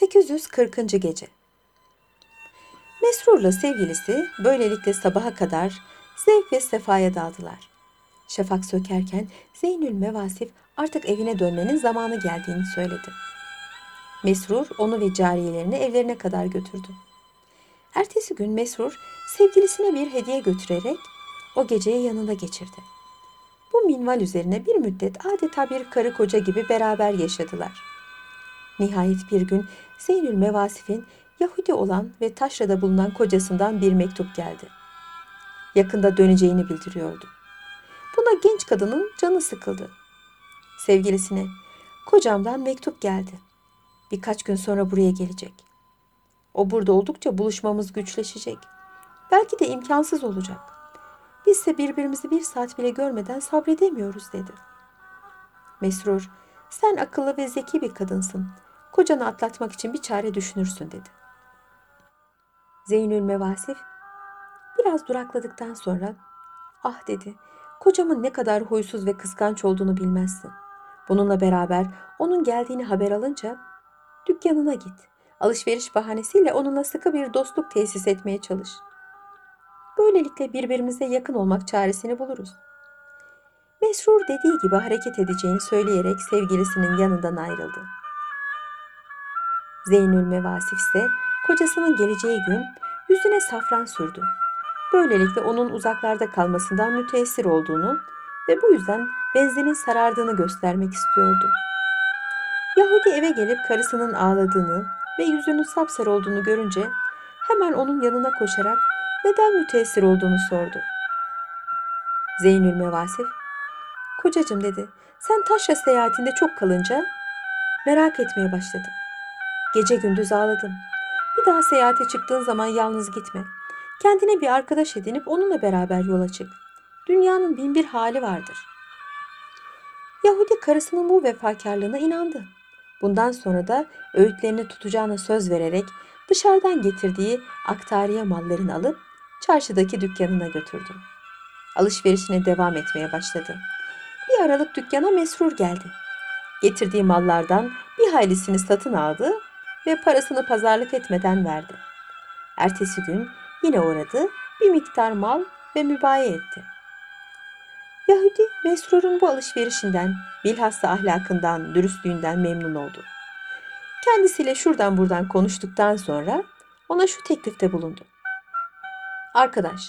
840. Gece Mesrur'la sevgilisi böylelikle sabaha kadar zevk ve sefaya daldılar. Şafak sökerken Zeynül Mevasif artık evine dönmenin zamanı geldiğini söyledi. Mesrur onu ve cariyelerini evlerine kadar götürdü. Ertesi gün Mesrur sevgilisine bir hediye götürerek o geceyi yanında geçirdi. Bu minval üzerine bir müddet adeta bir karı koca gibi beraber yaşadılar. Nihayet bir gün Zeynül Mevasif'in Yahudi olan ve taşrada bulunan kocasından bir mektup geldi. Yakında döneceğini bildiriyordu. Buna genç kadının canı sıkıldı. Sevgilisine, kocamdan mektup geldi. Birkaç gün sonra buraya gelecek. O burada oldukça buluşmamız güçleşecek. Belki de imkansız olacak. Bizse birbirimizi bir saat bile görmeden sabredemiyoruz dedi. Mesrur, sen akıllı ve zeki bir kadınsın. Kocanı atlatmak için bir çare düşünürsün dedi. Zeynül Mevasif biraz durakladıktan sonra ah dedi kocamın ne kadar huysuz ve kıskanç olduğunu bilmezsin. Bununla beraber onun geldiğini haber alınca dükkanına git. Alışveriş bahanesiyle onunla sıkı bir dostluk tesis etmeye çalış. Böylelikle birbirimize yakın olmak çaresini buluruz. Mesrur dediği gibi hareket edeceğini söyleyerek sevgilisinin yanından ayrıldı. Zeynül Mevasif ise kocasının geleceği gün yüzüne safran sürdü. Böylelikle onun uzaklarda kalmasından müteessir olduğunu ve bu yüzden benzinin sarardığını göstermek istiyordu. Yahudi eve gelip karısının ağladığını ve yüzünün sapsarı olduğunu görünce hemen onun yanına koşarak neden müteessir olduğunu sordu. Zeynül Mevasif, kocacığım dedi, sen taşra seyahatinde çok kalınca merak etmeye başladım. Gece gündüz ağladım. Bir daha seyahate çıktığın zaman yalnız gitme. Kendine bir arkadaş edinip onunla beraber yola çık. Dünyanın bin bir hali vardır. Yahudi karısının bu vefakarlığına inandı. Bundan sonra da öğütlerini tutacağına söz vererek dışarıdan getirdiği aktariye mallarını alıp çarşıdaki dükkanına götürdü. Alışverişine devam etmeye başladı. Bir aralık dükkana mesrur geldi. Getirdiği mallardan bir haylisini satın aldı ve parasını pazarlık etmeden verdi. Ertesi gün yine uğradı, bir miktar mal ve mübaye etti. Yahudi Mesrur'un bu alışverişinden, bilhassa ahlakından, dürüstlüğünden memnun oldu. Kendisiyle şuradan buradan konuştuktan sonra ona şu teklifte bulundu. Arkadaş,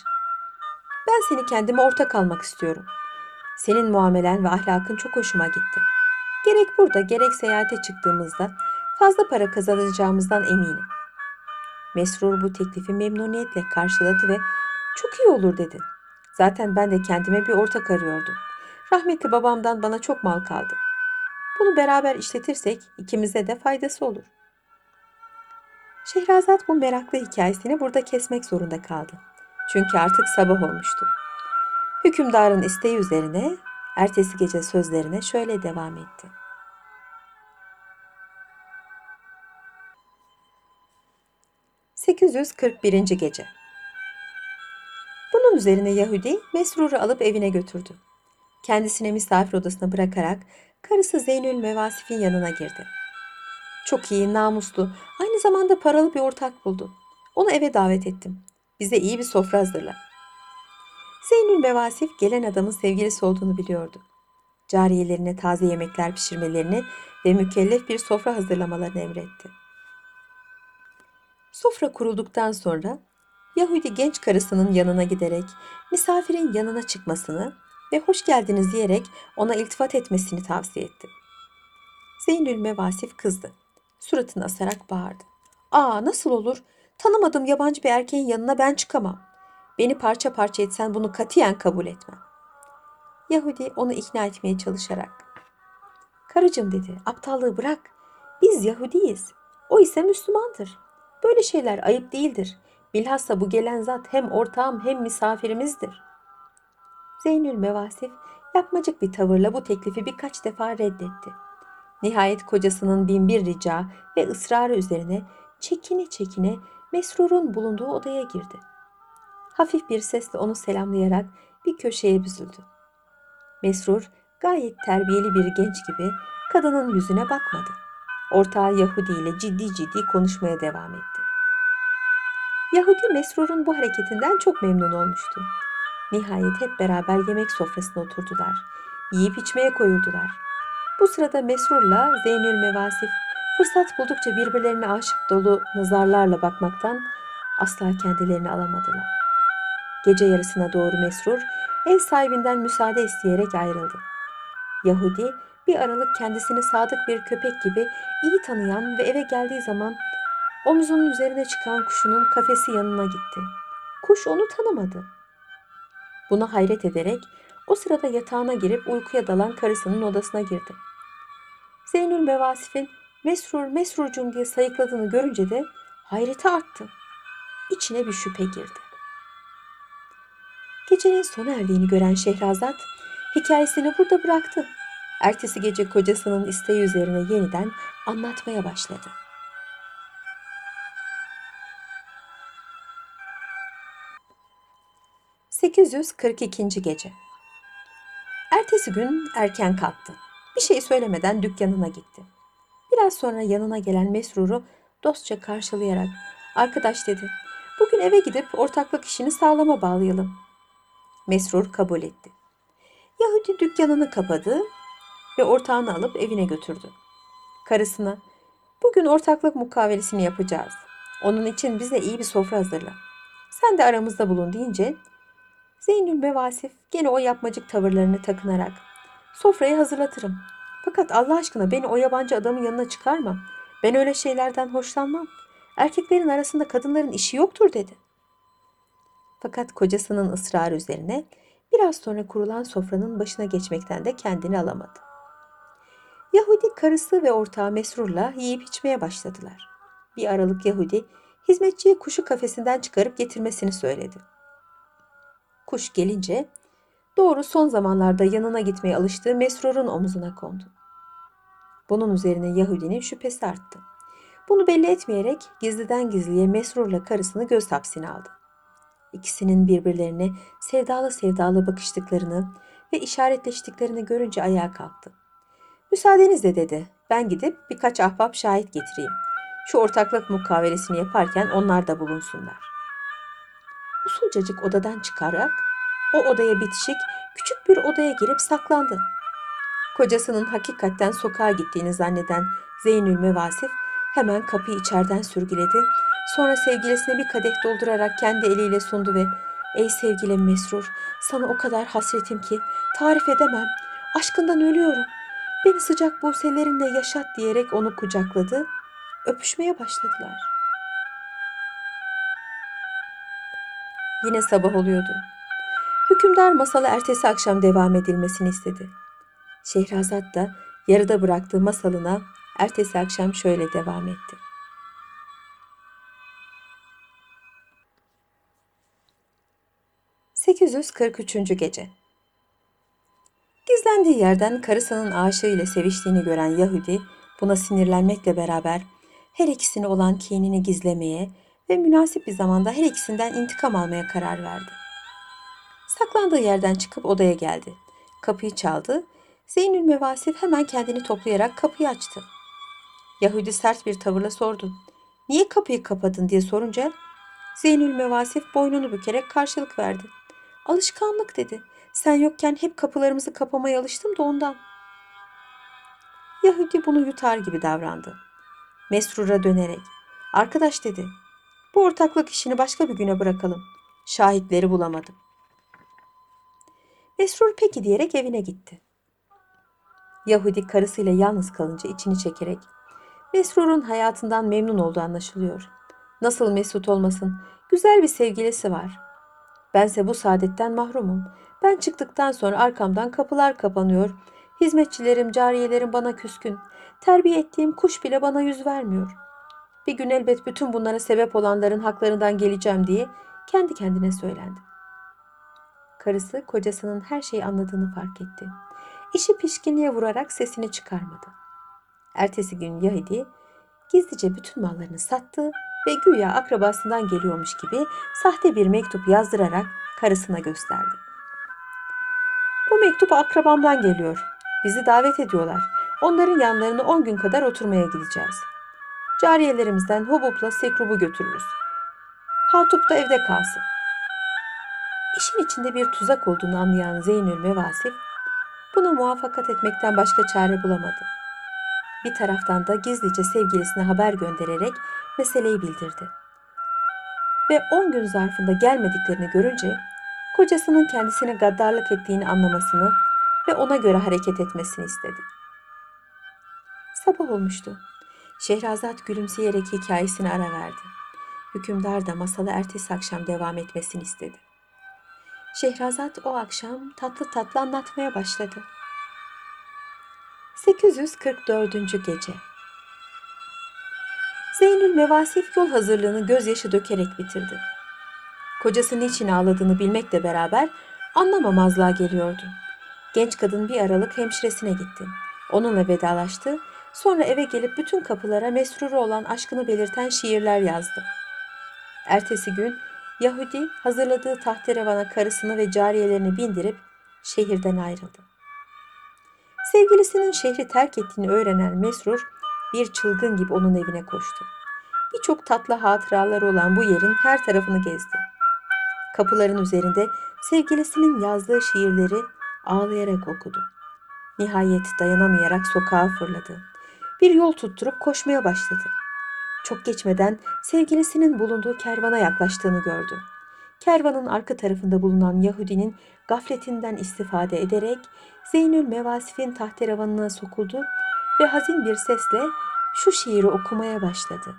ben seni kendime ortak almak istiyorum. Senin muamelen ve ahlakın çok hoşuma gitti. Gerek burada gerek seyahate çıktığımızda fazla para kazanacağımızdan eminim. Mesrur bu teklifi memnuniyetle karşıladı ve çok iyi olur dedi. Zaten ben de kendime bir ortak arıyordum. Rahmetli babamdan bana çok mal kaldı. Bunu beraber işletirsek ikimize de faydası olur. Şehrazat bu meraklı hikayesini burada kesmek zorunda kaldı. Çünkü artık sabah olmuştu. Hükümdarın isteği üzerine ertesi gece sözlerine şöyle devam etti. ...841. Gece Bunun üzerine Yahudi Mesrur'u alıp evine götürdü. Kendisine misafir odasına bırakarak karısı Zeynül Mevasif'in yanına girdi. Çok iyi, namuslu, aynı zamanda paralı bir ortak buldu. Onu eve davet ettim. Bize iyi bir sofra hazırla. Zeynül Mevasif gelen adamın sevgilisi olduğunu biliyordu. Cariyelerine taze yemekler pişirmelerini ve mükellef bir sofra hazırlamalarını emretti. Sofra kurulduktan sonra Yahudi genç karısının yanına giderek misafirin yanına çıkmasını ve hoş geldiniz diyerek ona iltifat etmesini tavsiye etti. Zeynül Mevasif kızdı. Suratını asarak bağırdı. Aa nasıl olur? Tanımadığım yabancı bir erkeğin yanına ben çıkamam. Beni parça parça etsen bunu katiyen kabul etmem. Yahudi onu ikna etmeye çalışarak. Karıcığım dedi, aptallığı bırak. Biz Yahudiyiz. O ise Müslümandır. Böyle şeyler ayıp değildir. Bilhassa bu gelen zat hem ortağım hem misafirimizdir. Zeynül Mevasif yapmacık bir tavırla bu teklifi birkaç defa reddetti. Nihayet kocasının binbir rica ve ısrarı üzerine çekine çekine Mesrur'un bulunduğu odaya girdi. Hafif bir sesle onu selamlayarak bir köşeye büzüldü. Mesrur gayet terbiyeli bir genç gibi kadının yüzüne bakmadı. ortağı Yahudi ile ciddi ciddi konuşmaya devam etti. Yahudi Mesrur'un bu hareketinden çok memnun olmuştu. Nihayet hep beraber yemek sofrasına oturdular. Yiyip içmeye koyuldular. Bu sırada Mesrur'la Zeynül Mevasif fırsat buldukça birbirlerine aşık dolu nazarlarla bakmaktan asla kendilerini alamadılar. Gece yarısına doğru Mesrur ev sahibinden müsaade isteyerek ayrıldı. Yahudi bir aralık kendisini sadık bir köpek gibi iyi tanıyan ve eve geldiği zaman omzunun üzerine çıkan kuşunun kafesi yanına gitti. Kuş onu tanımadı. Buna hayret ederek o sırada yatağına girip uykuya dalan karısının odasına girdi. Zeynül Mevasif'in Mesrur Mesrurcum diye sayıkladığını görünce de hayreti arttı. İçine bir şüphe girdi. Gecenin sona erdiğini gören Şehrazat hikayesini burada bıraktı. Ertesi gece kocasının isteği üzerine yeniden anlatmaya başladı. ...842. Gece Ertesi gün erken kalktı. Bir şey söylemeden dükkanına gitti. Biraz sonra yanına gelen Mesrur'u dostça karşılayarak ''Arkadaş'' dedi. ''Bugün eve gidip ortaklık işini sağlama bağlayalım.'' Mesrur kabul etti. Yahudi dükkanını kapadı ve ortağını alıp evine götürdü. Karısına bugün ortaklık mukavelesini yapacağız. Onun için bize iyi bir sofra hazırla. Sen de aramızda bulun deyince Zeynül Mevasif gene o yapmacık tavırlarını takınarak sofrayı hazırlatırım. Fakat Allah aşkına beni o yabancı adamın yanına çıkarma. Ben öyle şeylerden hoşlanmam. Erkeklerin arasında kadınların işi yoktur dedi. Fakat kocasının ısrarı üzerine biraz sonra kurulan sofranın başına geçmekten de kendini alamadı. Yahudi karısı ve ortağı Mesrur'la yiyip içmeye başladılar. Bir aralık Yahudi hizmetçiye kuşu kafesinden çıkarıp getirmesini söyledi. Kuş gelince doğru son zamanlarda yanına gitmeye alıştığı Mesrur'un omzuna kondu. Bunun üzerine Yahudinin şüphesi arttı. Bunu belli etmeyerek gizliden gizliye Mesrur'la karısını göz hapsine aldı. İkisinin birbirlerine sevdalı sevdalı bakıştıklarını ve işaretleştiklerini görünce ayağa kalktı. Müsaadenizle dedi. Ben gidip birkaç ahbap şahit getireyim. Şu ortaklık mukavelesini yaparken onlar da bulunsunlar. Usulcacık odadan çıkarak o odaya bitişik küçük bir odaya girip saklandı. Kocasının hakikatten sokağa gittiğini zanneden Zeynül Mevasif hemen kapıyı içeriden sürgüledi. Sonra sevgilisine bir kadeh doldurarak kendi eliyle sundu ve ''Ey sevgilim Mesrur, sana o kadar hasretim ki tarif edemem. Aşkından ölüyorum. Beni sıcak buselerinle yaşat.'' diyerek onu kucakladı. Öpüşmeye başladılar. Yine sabah oluyordu. Hükümdar masalı ertesi akşam devam edilmesini istedi. Şehrazat da yarıda bıraktığı masalına ertesi akşam şöyle devam etti. ...843. Gece Gizlendiği yerden karısının aşığı ile seviştiğini gören Yahudi... ...buna sinirlenmekle beraber... ...her ikisini olan kinini gizlemeye... ...ve münasip bir zamanda her ikisinden intikam almaya karar verdi. Saklandığı yerden çıkıp odaya geldi. Kapıyı çaldı Zeynül Mevasif hemen kendini toplayarak kapıyı açtı. Yahudi sert bir tavırla sordu. Niye kapıyı kapadın diye sorunca Zeynül Mevasif boynunu bükerek karşılık verdi. Alışkanlık dedi. Sen yokken hep kapılarımızı kapamaya alıştım da ondan. Yahudi bunu yutar gibi davrandı. Mesrur'a dönerek. Arkadaş dedi. Bu ortaklık işini başka bir güne bırakalım. Şahitleri bulamadım. Mesrur peki diyerek evine gitti. Yahudi karısıyla yalnız kalınca içini çekerek Mesrur'un hayatından memnun olduğu anlaşılıyor. Nasıl mesut olmasın? Güzel bir sevgilisi var. Bense bu saadetten mahrumum. Ben çıktıktan sonra arkamdan kapılar kapanıyor. Hizmetçilerim, cariyelerim bana küskün. Terbiye ettiğim kuş bile bana yüz vermiyor. Bir gün elbet bütün bunlara sebep olanların haklarından geleceğim diye kendi kendine söylendi. Karısı kocasının her şeyi anladığını fark etti işi pişkinliğe vurarak sesini çıkarmadı. Ertesi gün Yahudi gizlice bütün mallarını sattı ve güya akrabasından geliyormuş gibi sahte bir mektup yazdırarak karısına gösterdi. Bu mektup akrabamdan geliyor. Bizi davet ediyorlar. Onların yanlarına on gün kadar oturmaya gideceğiz. Cariyelerimizden Hubub'la Sekrub'u götürürüz. Hatup da evde kalsın. İşin içinde bir tuzak olduğunu anlayan Zeynül Mevasif, buna muvaffakat etmekten başka çare bulamadı. Bir taraftan da gizlice sevgilisine haber göndererek meseleyi bildirdi. Ve 10 gün zarfında gelmediklerini görünce kocasının kendisine gaddarlık ettiğini anlamasını ve ona göre hareket etmesini istedi. Sabah olmuştu. Şehrazat gülümseyerek hikayesine ara verdi. Hükümdar da masalı ertesi akşam devam etmesini istedi. Şehrazat o akşam tatlı tatlı anlatmaya başladı. 844. Gece Zeynül Mevasif yol hazırlığını gözyaşı dökerek bitirdi. Kocası niçin ağladığını bilmekle beraber anlamamazlığa geliyordu. Genç kadın bir aralık hemşiresine gitti. Onunla vedalaştı. Sonra eve gelip bütün kapılara mesruru olan aşkını belirten şiirler yazdı. Ertesi gün Yahudi hazırladığı tahterevana karısını ve cariyelerini bindirip şehirden ayrıldı. Sevgilisinin şehri terk ettiğini öğrenen Mesrur bir çılgın gibi onun evine koştu. Birçok tatlı hatıraları olan bu yerin her tarafını gezdi. Kapıların üzerinde sevgilisinin yazdığı şiirleri ağlayarak okudu. Nihayet dayanamayarak sokağa fırladı. Bir yol tutturup koşmaya başladı. Çok geçmeden sevgilisinin bulunduğu kervana yaklaştığını gördü. Kervanın arka tarafında bulunan Yahudinin gafletinden istifade ederek Zeynül Mevasif'in tahterevanına sokuldu ve hazin bir sesle şu şiiri okumaya başladı.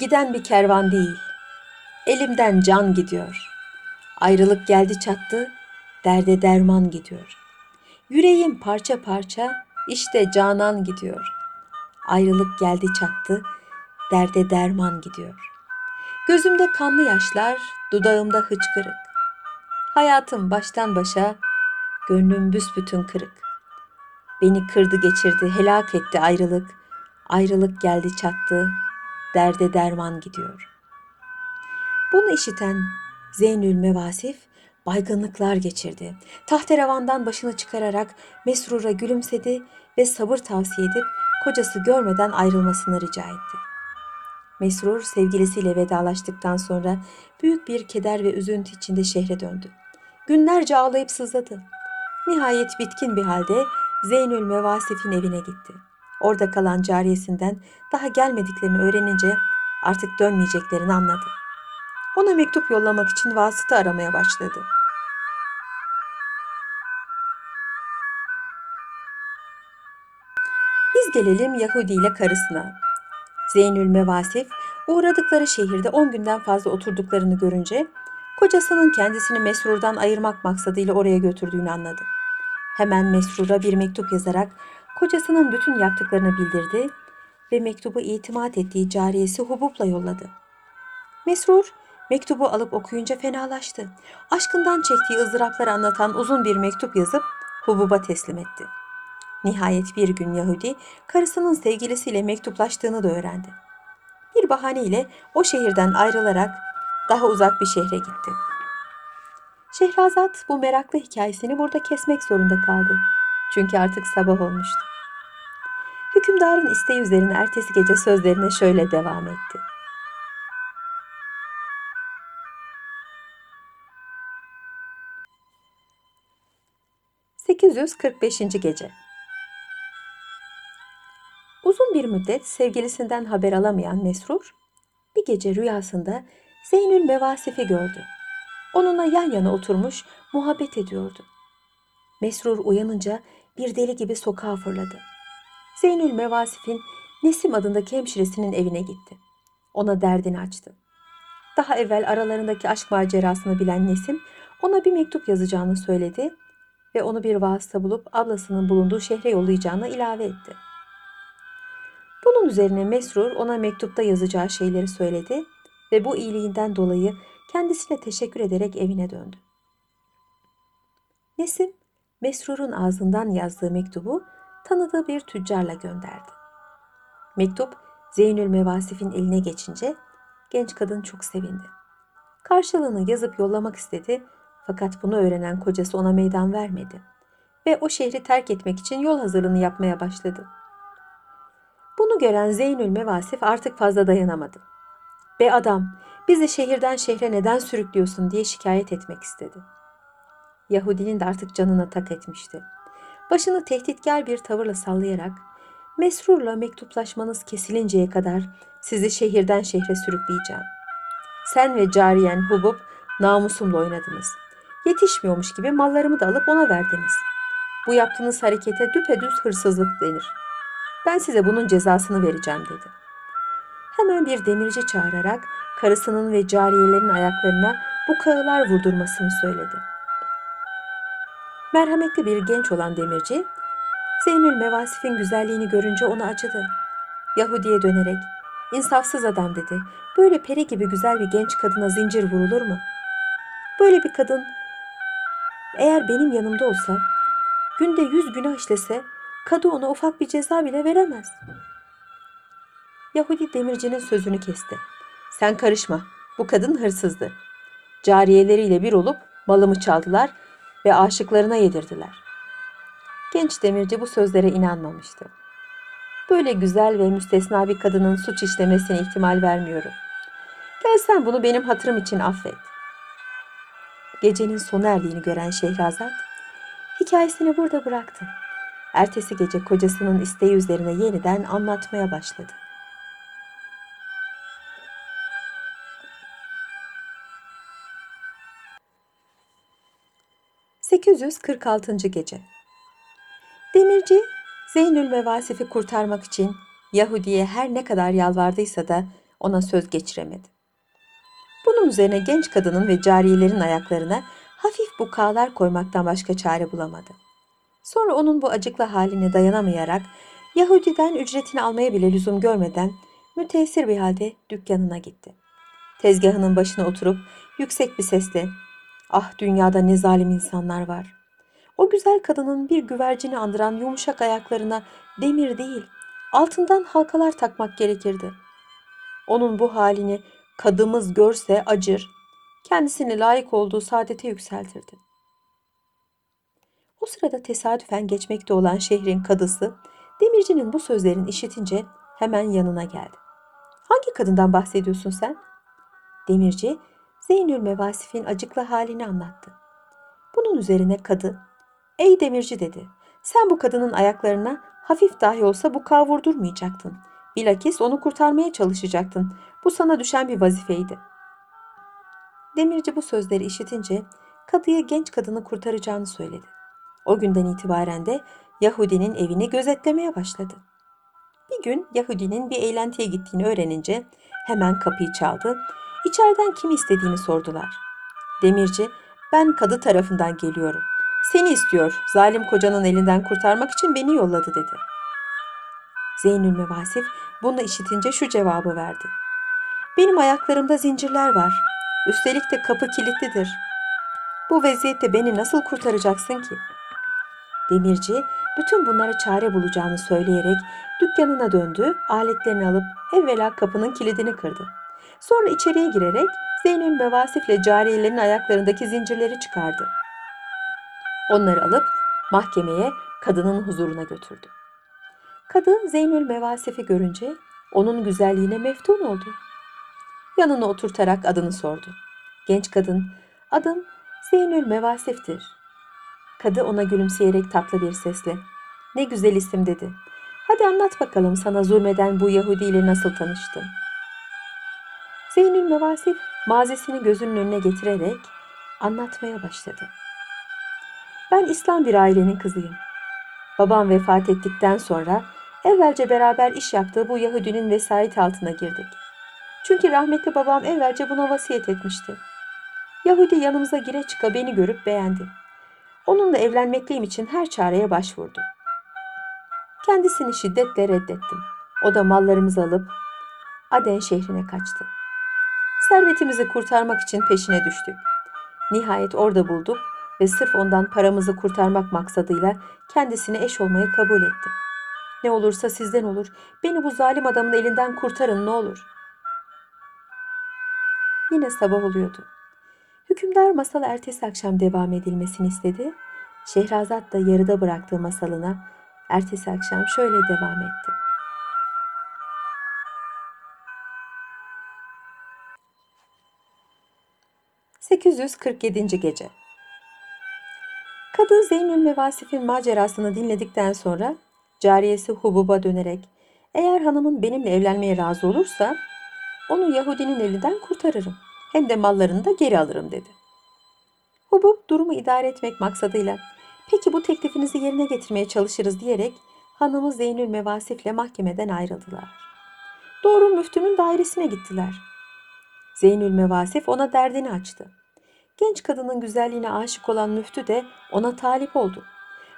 Giden bir kervan değil, elimden can gidiyor. Ayrılık geldi çattı, derde derman gidiyor. Yüreğim parça parça, işte canan gidiyor. Ayrılık geldi çattı, derde derman gidiyor. Gözümde kanlı yaşlar, dudağımda hıçkırık. Hayatım baştan başa, gönlüm büsbütün kırık. Beni kırdı geçirdi, helak etti ayrılık. Ayrılık geldi çattı, derde derman gidiyor. Bunu işiten Zeynül Mevasif baygınlıklar geçirdi. Tahterevandan başını çıkararak Mesrur'a gülümsedi ve sabır tavsiye edip kocası görmeden ayrılmasını rica etti. Mesrur sevgilisiyle vedalaştıktan sonra büyük bir keder ve üzüntü içinde şehre döndü. Günlerce ağlayıp sızladı. Nihayet bitkin bir halde Zeynül Mevasif'in evine gitti. Orada kalan cariyesinden daha gelmediklerini öğrenince artık dönmeyeceklerini anladı. Ona mektup yollamak için vasıta aramaya başladı. Gelelim Yahudi ile karısına. Zeynül Mevasif uğradıkları şehirde 10 günden fazla oturduklarını görünce kocasının kendisini Mesrur'dan ayırmak maksadıyla oraya götürdüğünü anladı. Hemen Mesrur'a bir mektup yazarak kocasının bütün yaptıklarını bildirdi ve mektubu itimat ettiği cariyesi Hubub'la yolladı. Mesrur mektubu alıp okuyunca fenalaştı. Aşkından çektiği ızdırapları anlatan uzun bir mektup yazıp Hubub'a teslim etti. Nihayet bir gün Yahudi karısının sevgilisiyle mektuplaştığını da öğrendi. Bir bahaneyle o şehirden ayrılarak daha uzak bir şehre gitti. Şehrazat bu meraklı hikayesini burada kesmek zorunda kaldı. Çünkü artık sabah olmuştu. Hükümdarın isteği üzerine ertesi gece sözlerine şöyle devam etti. ...845. Gece bir müddet sevgilisinden haber alamayan Mesrur, bir gece rüyasında Zeynül Mevasif'i gördü. Onunla yan yana oturmuş muhabbet ediyordu. Mesrur uyanınca bir deli gibi sokağa fırladı. Zeynül Mevasif'in Nesim adındaki hemşiresinin evine gitti. Ona derdini açtı. Daha evvel aralarındaki aşk macerasını bilen Nesim ona bir mektup yazacağını söyledi ve onu bir vasıta bulup ablasının bulunduğu şehre yollayacağını ilave etti. Bunun üzerine Mesrur ona mektupta yazacağı şeyleri söyledi ve bu iyiliğinden dolayı kendisine teşekkür ederek evine döndü. Nesim, Mesrur'un ağzından yazdığı mektubu tanıdığı bir tüccarla gönderdi. Mektup Zeynül Mevasif'in eline geçince genç kadın çok sevindi. Karşılığını yazıp yollamak istedi fakat bunu öğrenen kocası ona meydan vermedi. ve o şehri terk etmek için yol hazırlığını yapmaya başladı. Bunu gören Zeynül Mevasif artık fazla dayanamadı. Be adam, bizi şehirden şehre neden sürüklüyorsun diye şikayet etmek istedi. Yahudinin de artık canına tak etmişti. Başını tehditkar bir tavırla sallayarak, Mesrur'la mektuplaşmanız kesilinceye kadar sizi şehirden şehre sürükleyeceğim. Sen ve cariyen Hubub namusumla oynadınız. Yetişmiyormuş gibi mallarımı da alıp ona verdiniz. Bu yaptığınız harekete düpedüz hırsızlık denir. Ben size bunun cezasını vereceğim dedi. Hemen bir demirci çağırarak karısının ve cariyelerin ayaklarına bu kağılar vurdurmasını söyledi. Merhametli bir genç olan demirci, Zeynül Mevasif'in güzelliğini görünce ona acıdı. Yahudi'ye dönerek, insafsız adam dedi, böyle peri gibi güzel bir genç kadına zincir vurulur mu? Böyle bir kadın eğer benim yanımda olsa, günde yüz günah işlese, kadı ona ufak bir ceza bile veremez. Yahudi demircinin sözünü kesti. Sen karışma, bu kadın hırsızdı. Cariyeleriyle bir olup malımı çaldılar ve aşıklarına yedirdiler. Genç demirci bu sözlere inanmamıştı. Böyle güzel ve müstesna bir kadının suç işlemesine ihtimal vermiyorum. Gel sen bunu benim hatırım için affet. Gecenin sona erdiğini gören Şehrazat, hikayesini burada bıraktı. Ertesi gece kocasının isteği üzerine yeniden anlatmaya başladı. ...846. Gece Demirci, Zeynül Mevasif'i kurtarmak için Yahudi'ye her ne kadar yalvardıysa da ona söz geçiremedi. Bunun üzerine genç kadının ve cariyelerin ayaklarına hafif bukalar koymaktan başka çare bulamadı. Sonra onun bu acıklı haline dayanamayarak Yahudi'den ücretini almaya bile lüzum görmeden müteessir bir halde dükkanına gitti. Tezgahının başına oturup yüksek bir sesle ''Ah dünyada ne zalim insanlar var. O güzel kadının bir güvercini andıran yumuşak ayaklarına demir değil, altından halkalar takmak gerekirdi. Onun bu halini kadımız görse acır, kendisini layık olduğu saadete yükseltirdi. O sırada tesadüfen geçmekte olan şehrin kadısı, demircinin bu sözlerini işitince hemen yanına geldi. Hangi kadından bahsediyorsun sen? Demirci, Zeynül Mevasif'in acıklı halini anlattı. Bunun üzerine kadı, ey demirci dedi, sen bu kadının ayaklarına hafif dahi olsa bu kav vurdurmayacaktın. Bilakis onu kurtarmaya çalışacaktın. Bu sana düşen bir vazifeydi. Demirci bu sözleri işitince kadıya genç kadını kurtaracağını söyledi. O günden itibaren de Yahudinin evini gözetlemeye başladı. Bir gün Yahudinin bir eğlentiye gittiğini öğrenince hemen kapıyı çaldı. İçeriden kim istediğini sordular. Demirci, ben kadı tarafından geliyorum. Seni istiyor, zalim kocanın elinden kurtarmak için beni yolladı dedi. Zeynül Mevasif bunu işitince şu cevabı verdi. Benim ayaklarımda zincirler var. Üstelik de kapı kilitlidir. Bu vaziyette beni nasıl kurtaracaksın ki? Demirci bütün bunlara çare bulacağını söyleyerek dükkanına döndü, aletlerini alıp evvela kapının kilidini kırdı. Sonra içeriye girerek Zeynül Mevasif'le cariyelerin ayaklarındaki zincirleri çıkardı. Onları alıp mahkemeye kadının huzuruna götürdü. Kadın Zeynül Mevasif'i görünce onun güzelliğine meftun oldu. Yanına oturtarak adını sordu. Genç kadın, adım Zeynül Mevasif'tir. Kadı ona gülümseyerek tatlı bir sesle, ne güzel isim dedi. Hadi anlat bakalım sana zulmeden bu Yahudi ile nasıl tanıştın? Zeynül Mevasif mazisini gözünün önüne getirerek anlatmaya başladı. Ben İslam bir ailenin kızıyım. Babam vefat ettikten sonra evvelce beraber iş yaptığı bu Yahudinin vesayet altına girdik. Çünkü rahmetli babam evvelce buna vasiyet etmişti. Yahudi yanımıza gire çıka beni görüp beğendi. Onunla evlenmekliyim için her çareye başvurdu. Kendisini şiddetle reddettim. O da mallarımızı alıp Aden şehrine kaçtı. Servetimizi kurtarmak için peşine düştük. Nihayet orada bulduk ve sırf ondan paramızı kurtarmak maksadıyla kendisine eş olmayı kabul ettim. Ne olursa sizden olur. Beni bu zalim adamın elinden kurtarın ne olur. Yine sabah oluyordu. Hükümdar masal ertesi akşam devam edilmesini istedi Şehrazat da yarıda bıraktığı masalına ertesi akşam şöyle devam etti. ...847. Gece Kadı Zeynül Mevasif'in macerasını dinledikten sonra... ...cariyesi Hubub'a dönerek... ...eğer hanımın benimle evlenmeye razı olursa... ...onu Yahudinin elinden kurtarırım. Hem de mallarını da geri alırım dedi. Hubub durumu idare etmek maksadıyla peki bu teklifinizi yerine getirmeye çalışırız diyerek hanımı Zeynül Mevasif'le mahkemeden ayrıldılar. Doğru müftünün dairesine gittiler. Zeynül Mevasif ona derdini açtı. Genç kadının güzelliğine aşık olan müftü de ona talip oldu.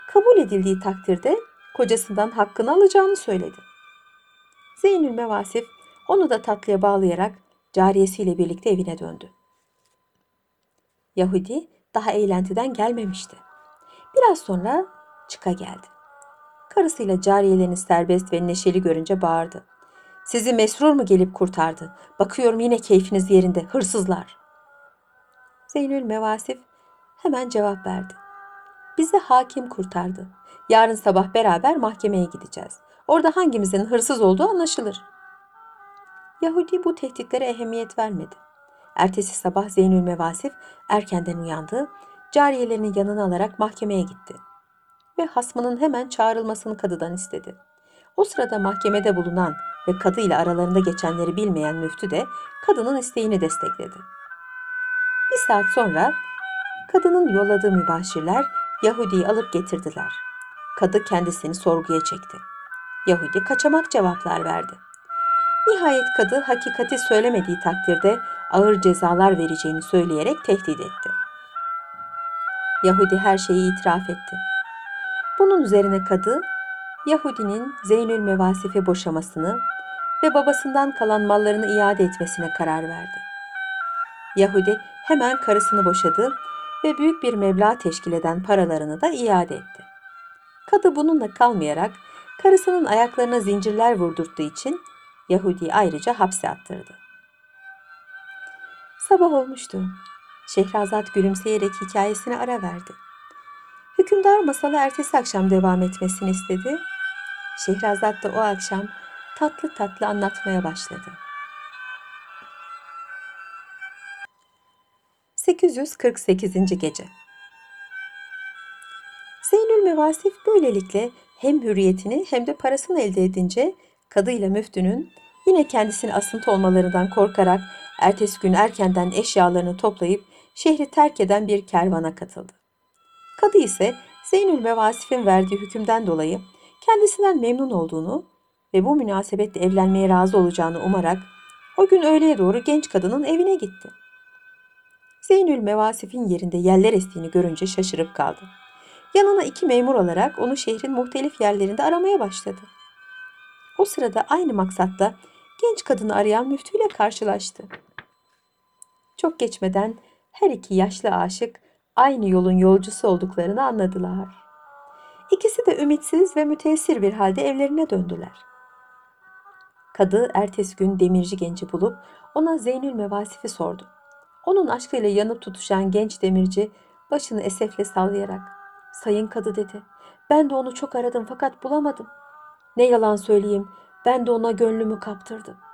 Kabul edildiği takdirde kocasından hakkını alacağını söyledi. Zeynül Mevasif onu da tatlıya bağlayarak cariyesiyle birlikte evine döndü. Yahudi daha eğlentiden gelmemişti. Biraz sonra çıka geldi. Karısıyla cariyelerini serbest ve neşeli görünce bağırdı. Sizi mesrur mu gelip kurtardı? Bakıyorum yine keyfiniz yerinde, hırsızlar. Zeynül Mevasif hemen cevap verdi. Bizi hakim kurtardı. Yarın sabah beraber mahkemeye gideceğiz. Orada hangimizin hırsız olduğu anlaşılır. Yahudi bu tehditlere ehemmiyet vermedi. Ertesi sabah Zeynül Mevasif erkenden uyandı, cariyelerini yanına alarak mahkemeye gitti. Ve hasmının hemen çağrılmasını kadıdan istedi. O sırada mahkemede bulunan ve kadı ile aralarında geçenleri bilmeyen müftü de kadının isteğini destekledi. Bir saat sonra kadının yolladığı mübaşirler Yahudi'yi alıp getirdiler. Kadı kendisini sorguya çekti. Yahudi kaçamak cevaplar verdi. Nihayet kadı hakikati söylemediği takdirde ağır cezalar vereceğini söyleyerek tehdit etti. Yahudi her şeyi itiraf etti. Bunun üzerine kadı Yahudinin Zeynül Mevasif'e boşamasını ve babasından kalan mallarını iade etmesine karar verdi. Yahudi hemen karısını boşadı ve büyük bir meblağ teşkil eden paralarını da iade etti. Kadı bununla kalmayarak karısının ayaklarına zincirler vurdurttuğu için Yahudi'yi ayrıca hapse attırdı. Sabah olmuştu. Şehrazat gülümseyerek hikayesine ara verdi. Hükümdar masalı ertesi akşam devam etmesini istedi. Şehrazat da o akşam tatlı tatlı anlatmaya başladı. 848. Gece Zeynül Mevasif böylelikle hem hürriyetini hem de parasını elde edince kadıyla müftünün yine kendisine asıntı olmalarından korkarak ertesi gün erkenden eşyalarını toplayıp şehri terk eden bir kervana katıldı. Kadı ise Zeynül Mevasif'in verdiği hükümden dolayı kendisinden memnun olduğunu ve bu münasebetle evlenmeye razı olacağını umarak o gün öğleye doğru genç kadının evine gitti. Zeynül Mevasif'in yerinde yerler estiğini görünce şaşırıp kaldı. Yanına iki memur alarak onu şehrin muhtelif yerlerinde aramaya başladı. O sırada aynı maksatla genç kadını arayan müftüyle karşılaştı. Çok geçmeden her iki yaşlı aşık aynı yolun yolcusu olduklarını anladılar. İkisi de ümitsiz ve müteessir bir halde evlerine döndüler. Kadı ertesi gün demirci genci bulup ona Zeynül Mevasif'i sordu. Onun aşkıyla yanıp tutuşan genç demirci başını esefle sallayarak ''Sayın kadı'' dedi. ''Ben de onu çok aradım fakat bulamadım. Ne yalan söyleyeyim ben de ona gönlümü kaptırdım.''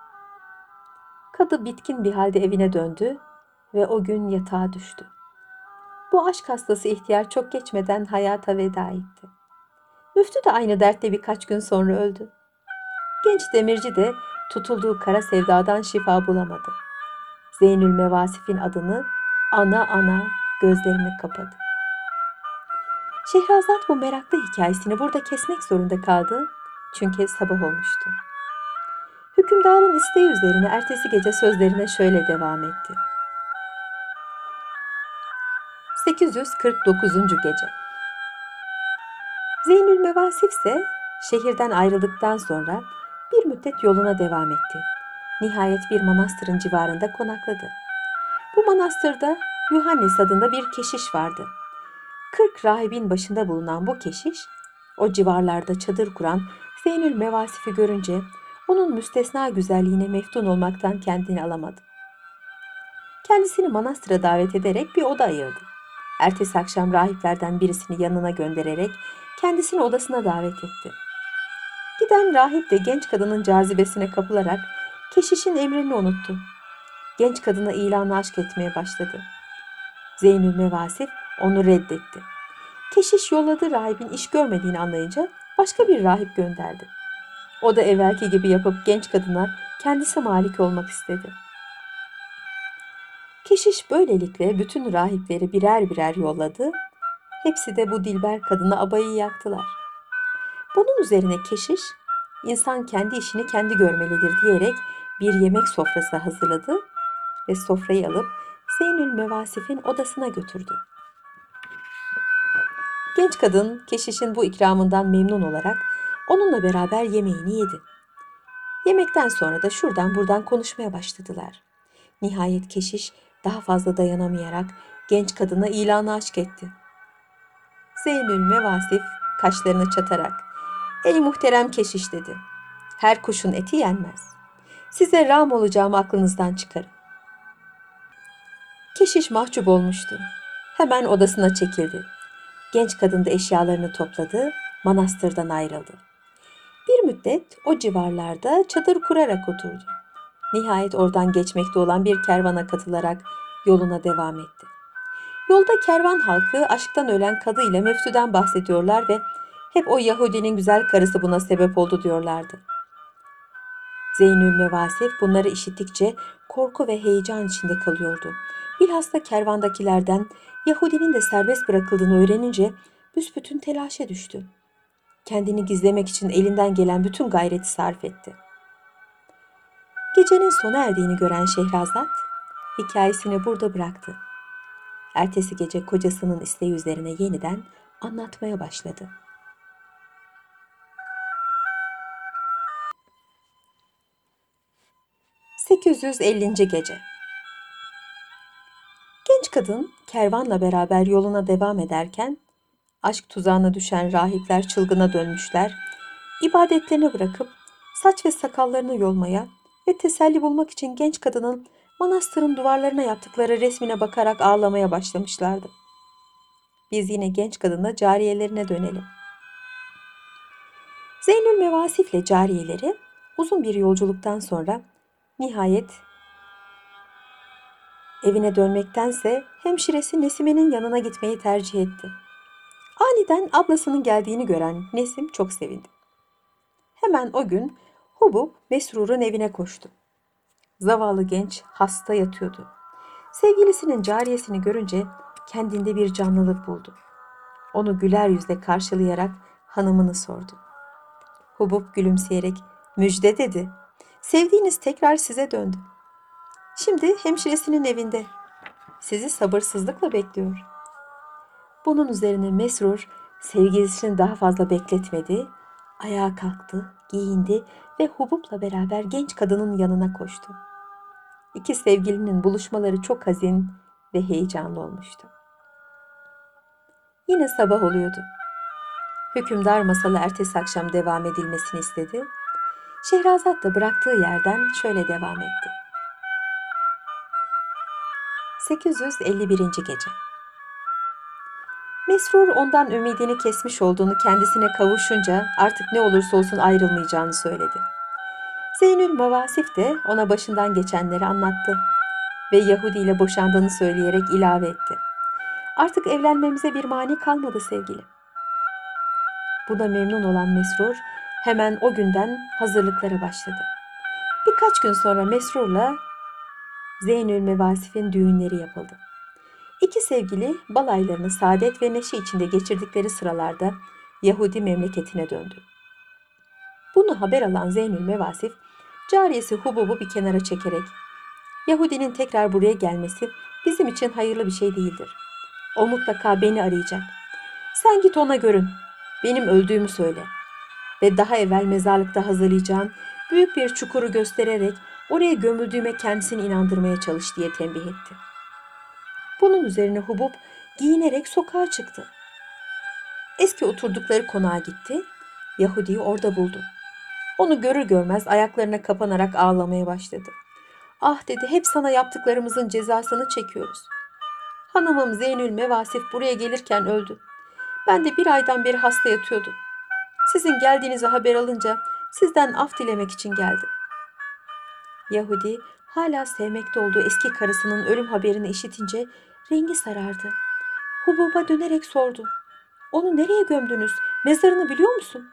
Kadı bitkin bir halde evine döndü ve o gün yatağa düştü. Bu aşk hastası ihtiyar çok geçmeden hayata veda etti. Müftü de aynı dertte birkaç gün sonra öldü. Genç demirci de tutulduğu kara sevdadan şifa bulamadı. Zeynül Mevasif'in adını ana ana gözlerini kapadı. Şehrazat bu meraklı hikayesini burada kesmek zorunda kaldı. Çünkü sabah olmuştu. Hükümdarın isteği üzerine ertesi gece sözlerine şöyle devam etti. 849. Gece Zeynül Mevasif ise şehirden ayrıldıktan sonra bir müddet yoluna devam etti. Nihayet bir manastırın civarında konakladı. Bu manastırda Yuhannes adında bir keşiş vardı. Kırk rahibin başında bulunan bu keşiş, o civarlarda çadır kuran Zeynül Mevasif'i görünce onun müstesna güzelliğine meftun olmaktan kendini alamadı. Kendisini manastıra davet ederek bir oda ayırdı. Ertesi akşam rahiplerden birisini yanına göndererek kendisini odasına davet etti. Giden rahip de genç kadının cazibesine kapılarak keşişin emrini unuttu. Genç kadına ilanı aşk etmeye başladı. Zeynül Mevasif onu reddetti. Keşiş yolladığı rahibin iş görmediğini anlayınca başka bir rahip gönderdi. O da evvelki gibi yapıp genç kadına kendisi malik olmak istedi. Keşiş böylelikle bütün rahipleri birer birer yolladı. Hepsi de bu dilber kadına abayı yaktılar. Bunun üzerine keşiş, insan kendi işini kendi görmelidir diyerek bir yemek sofrası hazırladı ve sofrayı alıp Zeynül Mevasif'in odasına götürdü. Genç kadın keşişin bu ikramından memnun olarak onunla beraber yemeğini yedi. Yemekten sonra da şuradan buradan konuşmaya başladılar. Nihayet keşiş daha fazla dayanamayarak genç kadına ilanı aşk etti. Zeynül Mevasif kaşlarını çatarak ''Ey muhterem keşiş'' dedi. ''Her kuşun eti yenmez. Size ram olacağımı aklınızdan çıkarın.'' Keşiş mahcup olmuştu. Hemen odasına çekildi. Genç kadın da eşyalarını topladı, manastırdan ayrıldı. Bir müddet o civarlarda çadır kurarak oturdu. Nihayet oradan geçmekte olan bir kervana katılarak yoluna devam etti. Yolda kervan halkı aşktan ölen kadı ile müftüden bahsediyorlar ve hep o Yahudinin güzel karısı buna sebep oldu diyorlardı. Zeynül Mevasif bunları işittikçe korku ve heyecan içinde kalıyordu. Bilhassa kervandakilerden Yahudinin de serbest bırakıldığını öğrenince büsbütün telaşa düştü. Kendini gizlemek için elinden gelen bütün gayreti sarf etti. Gecenin sona erdiğini gören Şehrazat hikayesini burada bıraktı. Ertesi gece kocasının isteği üzerine yeniden anlatmaya başladı. ...850. Gece Genç kadın kervanla beraber yoluna devam ederken... ...aşk tuzağına düşen rahipler çılgına dönmüşler... ...ibadetlerini bırakıp saç ve sakallarını yolmaya ve teselli bulmak için genç kadının manastırın duvarlarına yaptıkları resmine bakarak ağlamaya başlamışlardı. Biz yine genç kadına cariyelerine dönelim. Zeynül Mevasif ile cariyeleri uzun bir yolculuktan sonra nihayet evine dönmektense hemşiresi Nesime'nin yanına gitmeyi tercih etti. Aniden ablasının geldiğini gören Nesim çok sevindi. Hemen o gün Hubub Mesrur'un evine koştu. Zavallı genç hasta yatıyordu. Sevgilisinin cariyesini görünce kendinde bir canlılık buldu. Onu güler yüzle karşılayarak hanımını sordu. Hubub gülümseyerek müjde dedi. Sevdiğiniz tekrar size döndü. Şimdi hemşiresinin evinde. Sizi sabırsızlıkla bekliyor. Bunun üzerine Mesrur sevgilisini daha fazla bekletmedi. Ayağa kalktı, giyindi ve Hubub'la beraber genç kadının yanına koştu. İki sevgilinin buluşmaları çok hazin ve heyecanlı olmuştu. Yine sabah oluyordu. Hükümdar masalı ertesi akşam devam edilmesini istedi. Şehrazat da bıraktığı yerden şöyle devam etti. 851. Gece Mesrur ondan ümidini kesmiş olduğunu kendisine kavuşunca artık ne olursa olsun ayrılmayacağını söyledi. Zeynül Mavasif de ona başından geçenleri anlattı ve Yahudi ile boşandığını söyleyerek ilave etti. Artık evlenmemize bir mani kalmadı sevgili. Buna memnun olan Mesrur hemen o günden hazırlıklara başladı. Birkaç gün sonra Mesrur'la Zeynül Mevasif'in düğünleri yapıldı. İki sevgili balaylarını saadet ve neşe içinde geçirdikleri sıralarda Yahudi memleketine döndü. Bunu haber alan Zeynül Mevasif, cariyesi Hubub'u bir kenara çekerek, Yahudinin tekrar buraya gelmesi bizim için hayırlı bir şey değildir. O mutlaka beni arayacak. Sen git ona görün. Benim öldüğümü söyle. Ve daha evvel mezarlıkta hazırlayacağım büyük bir çukuru göstererek oraya gömüldüğüme kendisini inandırmaya çalış diye tembih etti. Bunun üzerine Hubub giyinerek sokağa çıktı. Eski oturdukları konağa gitti. Yahudi'yi orada buldu. Onu görür görmez ayaklarına kapanarak ağlamaya başladı. Ah dedi hep sana yaptıklarımızın cezasını çekiyoruz. Hanımım Zeynül Mevasif buraya gelirken öldü. Ben de bir aydan beri hasta yatıyordum. Sizin geldiğinizi haber alınca sizden af dilemek için geldim. Yahudi hala sevmekte olduğu eski karısının ölüm haberini işitince rengi sarardı. Hubub'a dönerek sordu. Onu nereye gömdünüz? Mezarını biliyor musun?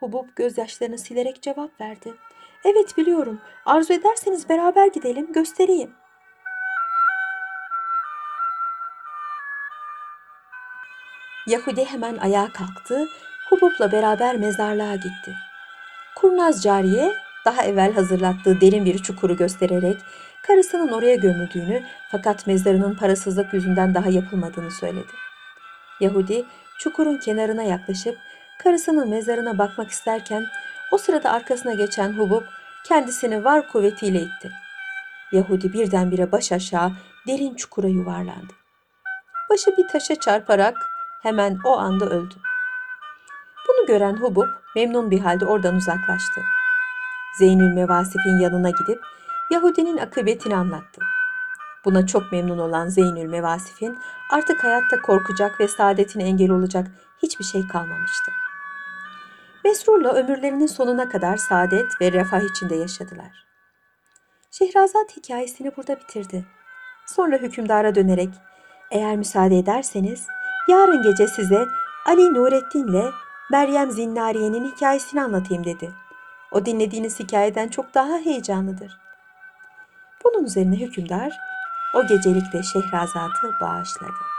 Hubub gözyaşlarını silerek cevap verdi. Evet biliyorum. Arzu ederseniz beraber gidelim, göstereyim. Yahudi hemen ayağa kalktı, Hubub'la beraber mezarlığa gitti. Kurnaz cariye daha evvel hazırlattığı derin bir çukuru göstererek karısının oraya gömüldüğünü fakat mezarının parasızlık yüzünden daha yapılmadığını söyledi. Yahudi çukurun kenarına yaklaşıp karısının mezarına bakmak isterken o sırada arkasına geçen Hubub kendisini var kuvvetiyle itti. Yahudi birdenbire baş aşağı derin çukura yuvarlandı. Başı bir taşa çarparak hemen o anda öldü. Gören Hubub memnun bir halde oradan uzaklaştı. Zeynül Mevasif'in yanına gidip Yahudinin akıbetini anlattı. Buna çok memnun olan Zeynül Mevasif'in artık hayatta korkacak ve saadetine engel olacak hiçbir şey kalmamıştı. Mesrur'la ömürlerinin sonuna kadar saadet ve refah içinde yaşadılar. Şehrazat hikayesini burada bitirdi. Sonra hükümdara dönerek, eğer müsaade ederseniz yarın gece size Ali Nurettin'le Meryem Zinnariye'nin hikayesini anlatayım dedi. O dinlediğiniz hikayeden çok daha heyecanlıdır. Bunun üzerine hükümdar o gecelikte Şehrazat'ı bağışladı.